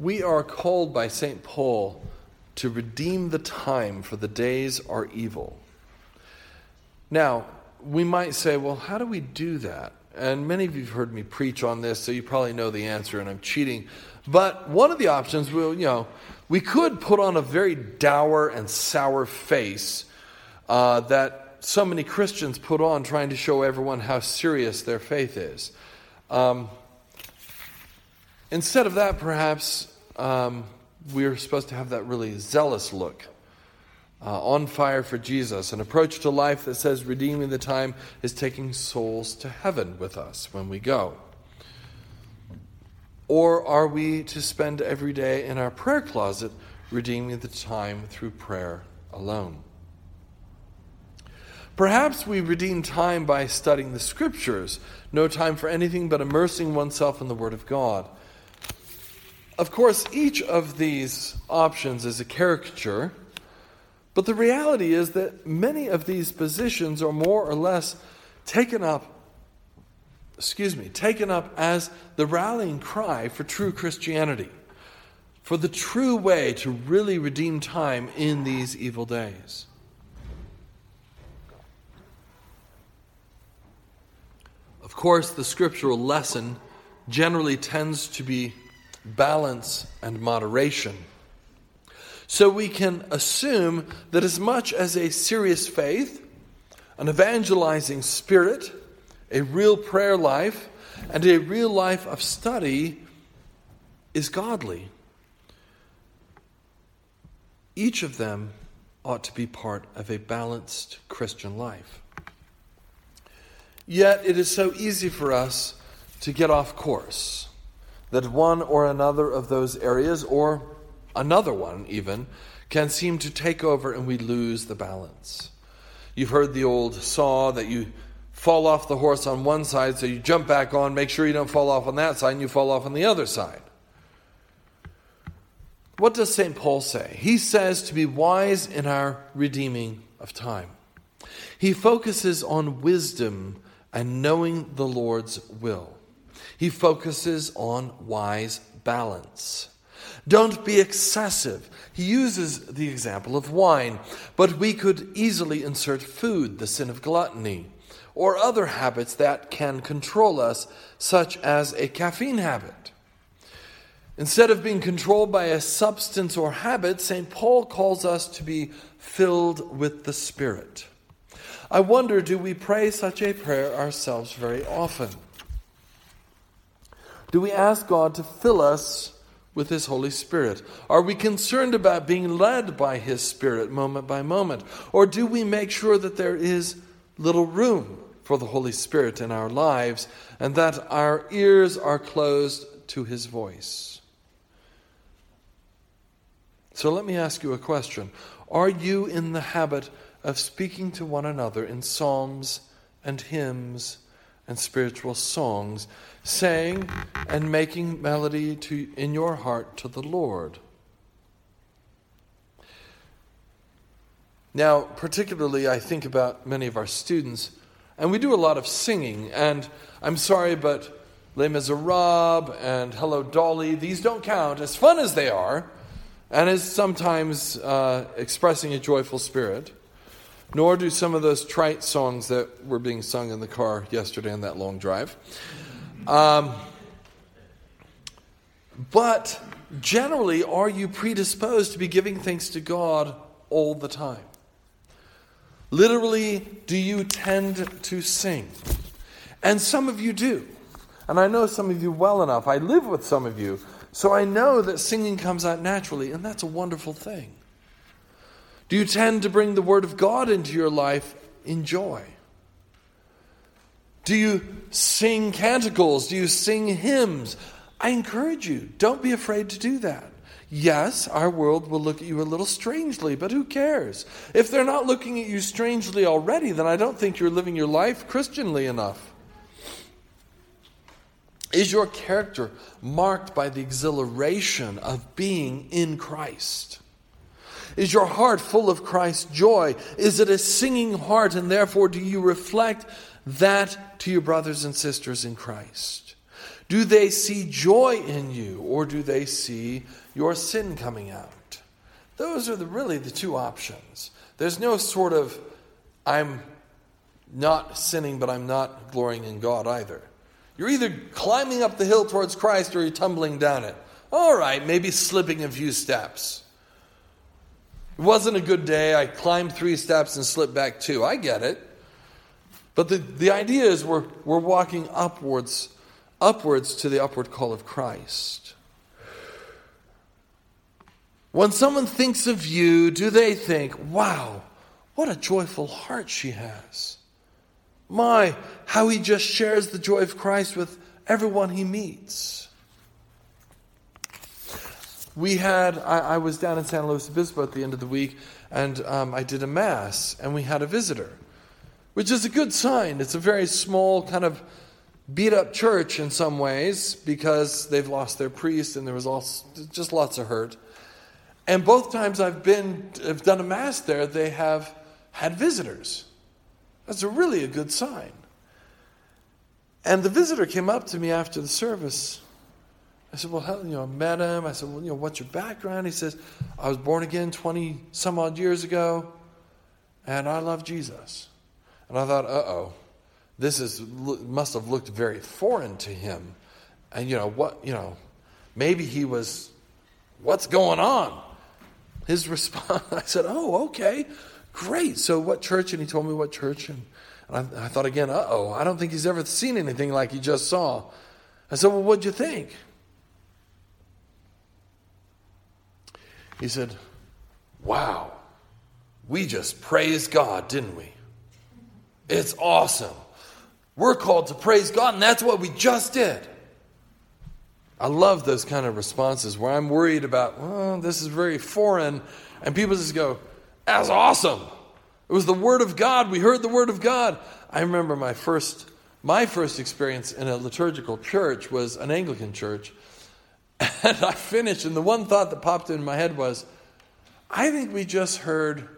we are called by St. Paul to redeem the time, for the days are evil. Now, we might say, well, how do we do that? And many of you have heard me preach on this, so you probably know the answer, and I'm cheating. But one of the options, will, you know, we could put on a very dour and sour face uh, that so many Christians put on, trying to show everyone how serious their faith is. Um, instead of that, perhaps um, we're supposed to have that really zealous look uh, on fire for Jesus, an approach to life that says redeeming the time is taking souls to heaven with us when we go. Or are we to spend every day in our prayer closet redeeming the time through prayer alone? Perhaps we redeem time by studying the scriptures, no time for anything but immersing oneself in the Word of God. Of course, each of these options is a caricature but the reality is that many of these positions are more or less taken up, excuse me, taken up as the rallying cry for true Christianity, for the true way to really redeem time in these evil days. Of course, the scriptural lesson generally tends to be balance and moderation. So we can assume that as much as a serious faith, an evangelizing spirit, a real prayer life, and a real life of study is godly, each of them ought to be part of a balanced Christian life. Yet it is so easy for us to get off course that one or another of those areas, or another one even, can seem to take over and we lose the balance. You've heard the old saw that you fall off the horse on one side, so you jump back on, make sure you don't fall off on that side, and you fall off on the other side. What does St. Paul say? He says to be wise in our redeeming of time. He focuses on wisdom and knowing the Lord's will. He focuses on wise balance. Don't be excessive. He uses the example of wine, but we could easily insert food, the sin of gluttony, or other habits that can control us, such as a caffeine habit. Instead of being controlled by a substance or habit, St. Paul calls us to be filled with the Spirit. I wonder do we pray such a prayer ourselves very often? Do we ask God to fill us with His Holy Spirit? Are we concerned about being led by His Spirit moment by moment? Or do we make sure that there is little room for the Holy Spirit in our lives and that our ears are closed to His voice? So let me ask you a question. Are you in the habit of speaking to one another in psalms and hymns and spiritual songs, saying and making melody to, in your heart to the Lord. Now, particularly, I think about many of our students, and we do a lot of singing. And I'm sorry, but Les Miserables and Hello Dolly, these don't count, as fun as they are, and as sometimes uh, expressing a joyful spirit nor do some of those trite songs that were being sung in the car yesterday on that long drive. Um, but generally, are you predisposed to be giving thanks to God all the time? Literally, do you tend to sing? And some of you do. And I know some of you well enough. I live with some of you. So I know that singing comes out naturally, and that's a wonderful thing. Do you tend to bring the Word of God into your life in joy? Do you sing canticles? Do you sing hymns? I encourage you, don't be afraid to do that. Yes, our world will look at you a little strangely, but who cares? If they're not looking at you strangely already, then I don't think you're living your life Christianly enough. Is your character marked by the exhilaration of being in Christ? Is your heart full of Christ's joy? Is it a singing heart, and therefore do you reflect that to your brothers and sisters in Christ? Do they see joy in you, or do they see your sin coming out? Those are the, really the two options. There's no sort of, I'm not sinning, but I'm not glorying in God either. You're either climbing up the hill towards Christ or you're tumbling down it. All right, maybe slipping a few steps. It wasn't a good day. I climbed three steps and slipped back two. I get it. But the, the idea is we're, we're walking upwards, upwards to the upward call of Christ. When someone thinks of you, do they think, wow, what a joyful heart she has? My, how he just shares the joy of Christ with everyone he meets. We had, I, I was down in San Luis Obispo at the end of the week, and um, I did a Mass, and we had a visitor, which is a good sign. It's a very small, kind of beat up church in some ways because they've lost their priest, and there was all, just lots of hurt. And both times I've been, I've done a Mass there, they have had visitors. That's a really a good sign. And the visitor came up to me after the service. I said, Well, you know, I met him. I said, Well, you know, what's your background? He says, I was born again 20 some odd years ago, and I love Jesus. And I thought, uh oh, this is, must have looked very foreign to him. And, you know, what, you know, maybe he was, what's going on? His response, I said, Oh, okay. Great. So, what church? And he told me what church. And, and I, I, thought again, uh oh, I don't think he's ever seen anything like he just saw. I said, Well, what'd you think? He said, Wow, we just praised God, didn't we? It's awesome. We're called to praise God, and that's what we just did. I love those kind of responses where I'm worried about, well, this is very foreign, and people just go, that's awesome. It was the Word of God. We heard the Word of God. I remember my first, my first experience in a liturgical church was an Anglican church. And I finished, and the one thought that popped in my head was, I think we just heard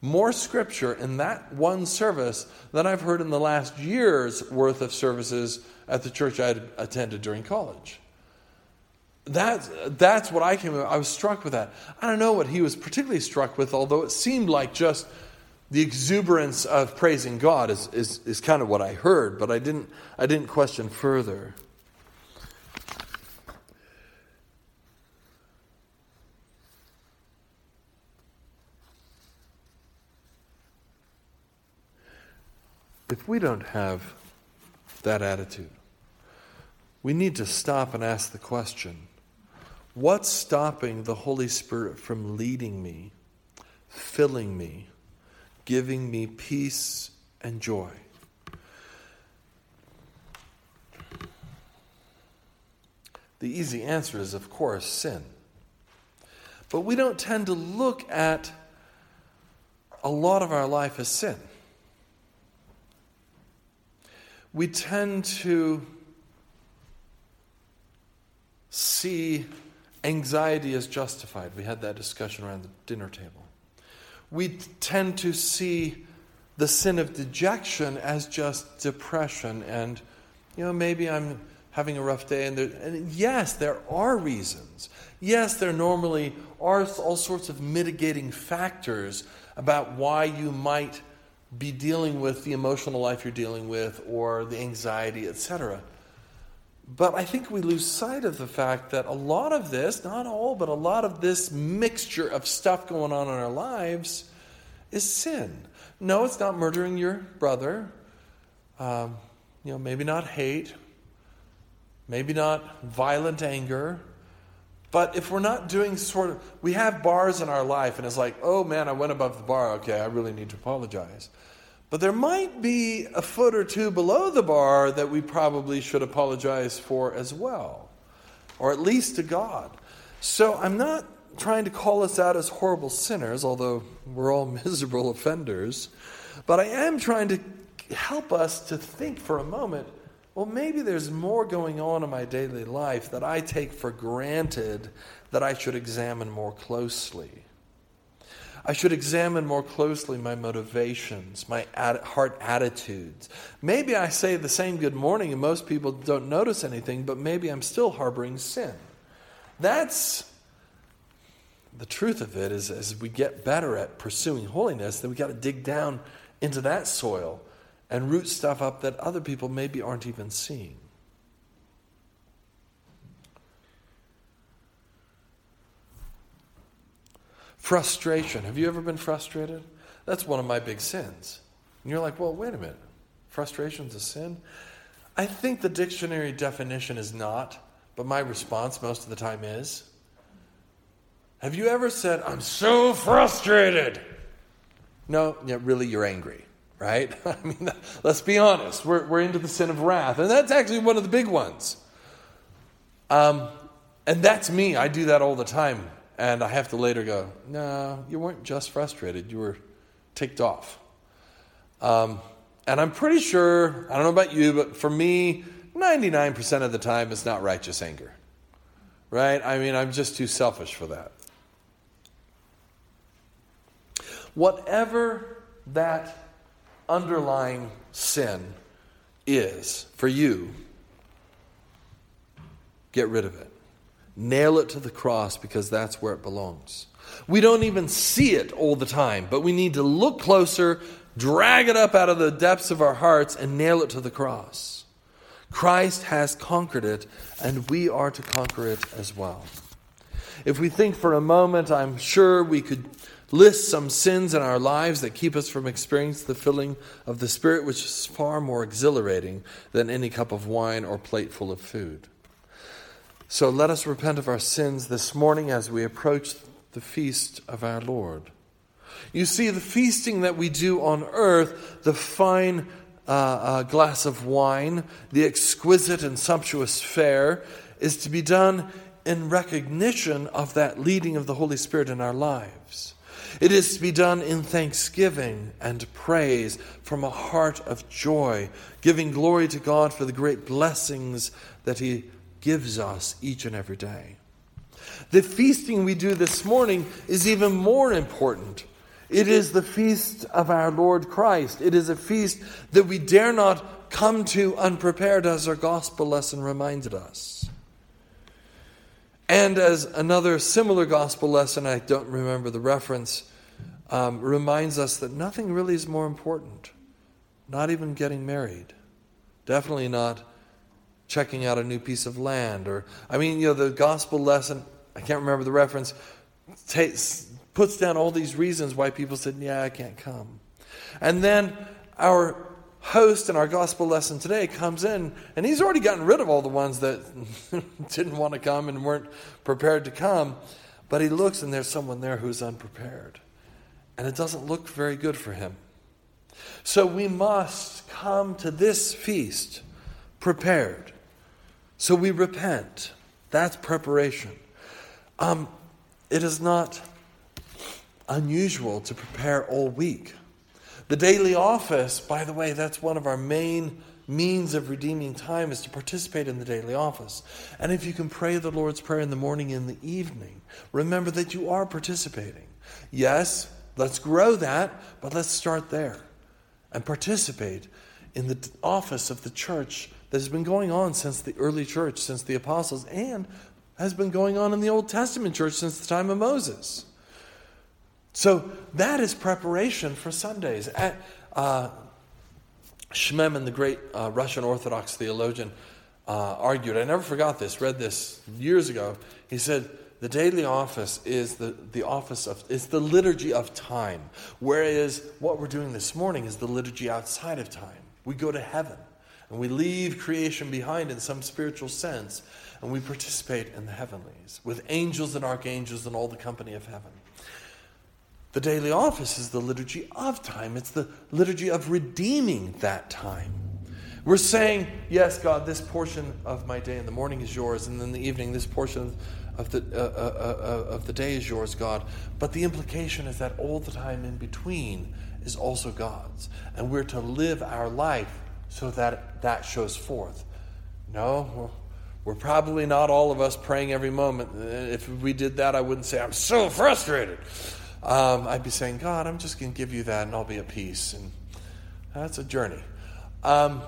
more scripture in that one service than I've heard in the last year's worth of services at the church I attended during college. That's, that's what I came, I was struck with that. I don't know what he was particularly struck with, although it seemed like just the exuberance of praising God is, is, is kind of what I heard, but I didn't, I didn't question further. If we don't have that attitude, we need to stop and ask the question What's stopping the Holy Spirit from leading me, filling me, giving me peace and joy? The easy answer is, of course, sin. But we don't tend to look at a lot of our life as sin. We tend to see anxiety as justified. We had that discussion around the dinner table. We tend to see the sin of dejection as just depression and, you know, maybe I'm having a rough day. And, there, and yes, there are reasons. Yes, there normally are all sorts of mitigating factors about why you might be dealing with the emotional life you're dealing with or the anxiety, etc. But I think we lose sight of the fact that a lot of this, not all, but a lot of this mixture of stuff going on in our lives is sin. No, it's not murdering your brother. Um, you know, maybe not hate, maybe not violent anger. But if we're not doing sort of, we have bars in our life, and it's like, oh man, I went above the bar. Okay, I really need to apologize. But there might be a foot or two below the bar that we probably should apologize for as well, or at least to God. So I'm not trying to call us out as horrible sinners, although we're all miserable offenders, but I am trying to help us to think for a moment well, maybe there's more going on in my daily life that I take for granted that I should examine more closely. I should examine more closely my motivations, my heart attitudes. Maybe I say the same good morning and most people don't notice anything, but maybe I'm still harboring sin. That's the truth of it is as we get better at pursuing holiness, then we got to dig down into that soil and root stuff up that other people maybe aren't even seeing. Frustration. Have you ever been frustrated? That's one of my big sins. And you're like, well, wait a minute. Frustration's a sin? I think the dictionary definition is not, but my response most of the time is. Have you ever said, I'm so frustrated? No, yeah, really, you're angry, right? I mean, let's be honest. We're, we're into the sin of wrath, and that's actually one of the big ones. Um, and that's me. I do that all the time. And I have to later go, no, you weren't just frustrated, you were ticked off. Um, and I'm pretty sure, I don't know about you, but for me, 99% of the time it's not righteous anger. Right? I mean, I'm just too selfish for that. Whatever that underlying sin is for you, get rid of it. Nail it to the cross because that's where it belongs. We don't even see it all the time, but we need to look closer, drag it up out of the depths of our hearts, and nail it to the cross. Christ has conquered it, and we are to conquer it as well. If we think for a moment, I'm sure we could list some sins in our lives that keep us from experiencing the filling of the Spirit, which is far more exhilarating than any cup of wine or plateful of food. So let us repent of our sins this morning as we approach the feast of our Lord. You see, the feasting that we do on earth, the fine uh, uh, glass of wine, the exquisite and sumptuous fare, is to be done in recognition of that leading of the Holy Spirit in our lives. It is to be done in thanksgiving and praise from a heart of joy, giving glory to God for the great blessings that He gives us each and every day. The feasting we do this morning is even more important. It is the feast of our Lord Christ. It is a feast that we dare not come to unprepared, as our gospel lesson reminded us. And as another similar gospel lesson, I don't remember the reference, um, reminds us that nothing really is more important. Not even getting married. Definitely not checking out a new piece of land. Or, I mean, you know, the gospel lesson, I can't remember the reference, takes, puts down all these reasons why people said, Yeah, I can't come. And then our host in our gospel lesson today comes in, and he's already gotten rid of all the ones that didn't want to come and weren't prepared to come. But he looks, and there's someone there who's unprepared. And it doesn't look very good for him. So we must come to this feast prepared. So we repent. That's preparation. Um, it is not unusual to prepare all week. The daily office, by the way, that's one of our main means of redeeming time is to participate in the daily office. And if you can pray the Lord's Prayer in the morning and the evening, remember that you are participating. Yes, let's grow that, but let's start there and participate in the office of the church that has been going on since the early church, since the apostles, and has been going on in the Old Testament church since the time of Moses. So that is preparation for Sundays. At, uh, the great uh, Russian Orthodox theologian, uh, argued, I never forgot this, read this years ago. He said, the daily office is the, the office of is the liturgy of time whereas what we're doing this morning is the liturgy outside of time we go to heaven and we leave creation behind in some spiritual sense, and we participate in the heavenlies with angels and archangels and all the company of heaven. The daily office is the liturgy of time, it's the liturgy of redeeming that time. We're saying, Yes, God, this portion of my day in the morning is yours, and in the evening, this portion of the, uh, uh, uh, of the day is yours, God. But the implication is that all the time in between is also God's. And we're to live our life so that that shows forth. No, we're probably not all of us praying every moment. If we did that, I wouldn't say, I'm so frustrated. Um, I'd be saying, God, I'm just going to give you that and I'll be at peace. And that's a journey. Um,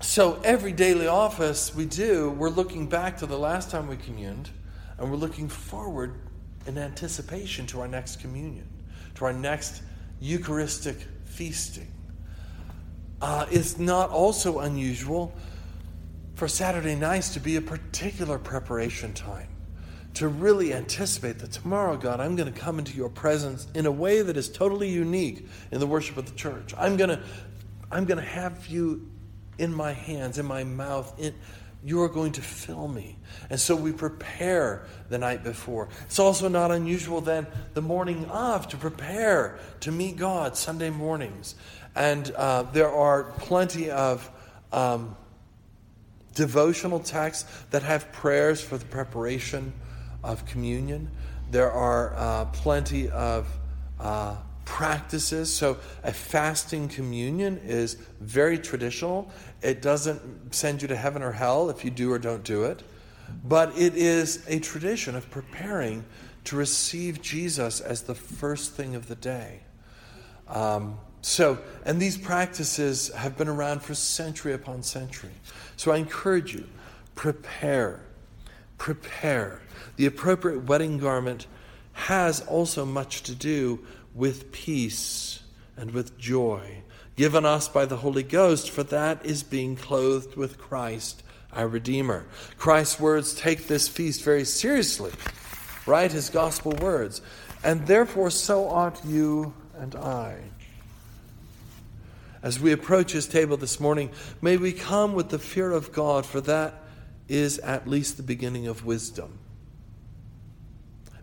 so every daily office we do, we're looking back to the last time we communed, and we're looking forward in anticipation to our next communion, to our next Eucharistic feasting. Uh, it's not also unusual for Saturday nights to be a particular preparation time, to really anticipate that tomorrow, God, I'm going to come into your presence in a way that is totally unique in the worship of the church. I'm going to, I'm going to have you in my hands, in my mouth. In, you are going to fill me. And so we prepare the night before. It's also not unusual then the morning of to prepare to meet God Sunday mornings. And uh, there are plenty of um, devotional texts that have prayers for the preparation of communion. There are uh, plenty of uh, practices. So, a fasting communion is very traditional. It doesn't send you to heaven or hell if you do or don't do it, but it is a tradition of preparing to receive Jesus as the first thing of the day. Um, so, and these practices have been around for century upon century. So I encourage you, prepare, prepare. The appropriate wedding garment has also much to do with peace and with joy, given us by the Holy Ghost, for that is being clothed with Christ, our Redeemer. Christ's words take this feast very seriously, right? His gospel words. And therefore, so ought you and I. As we approach his table this morning, may we come with the fear of God, for that is at least the beginning of wisdom.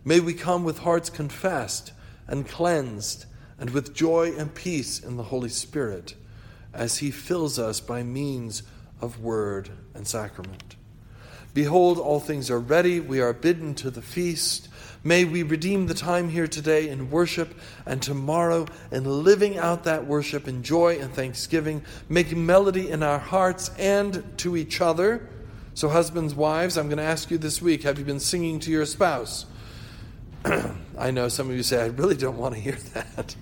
May we come with hearts confessed and cleansed, and with joy and peace in the Holy Spirit, as He fills us by means of word and sacrament. Behold, all things are ready. We are bidden to the feast. May we redeem the time here today in worship and tomorrow in living out that worship in joy and thanksgiving, making melody in our hearts and to each other. So, husbands, wives, I'm going to ask you this week have you been singing to your spouse? I know some of you say, I really don't want to hear that.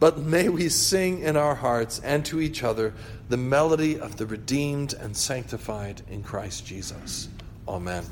But may we sing in our hearts and to each other the melody of the redeemed and sanctified in Christ Jesus. Amen.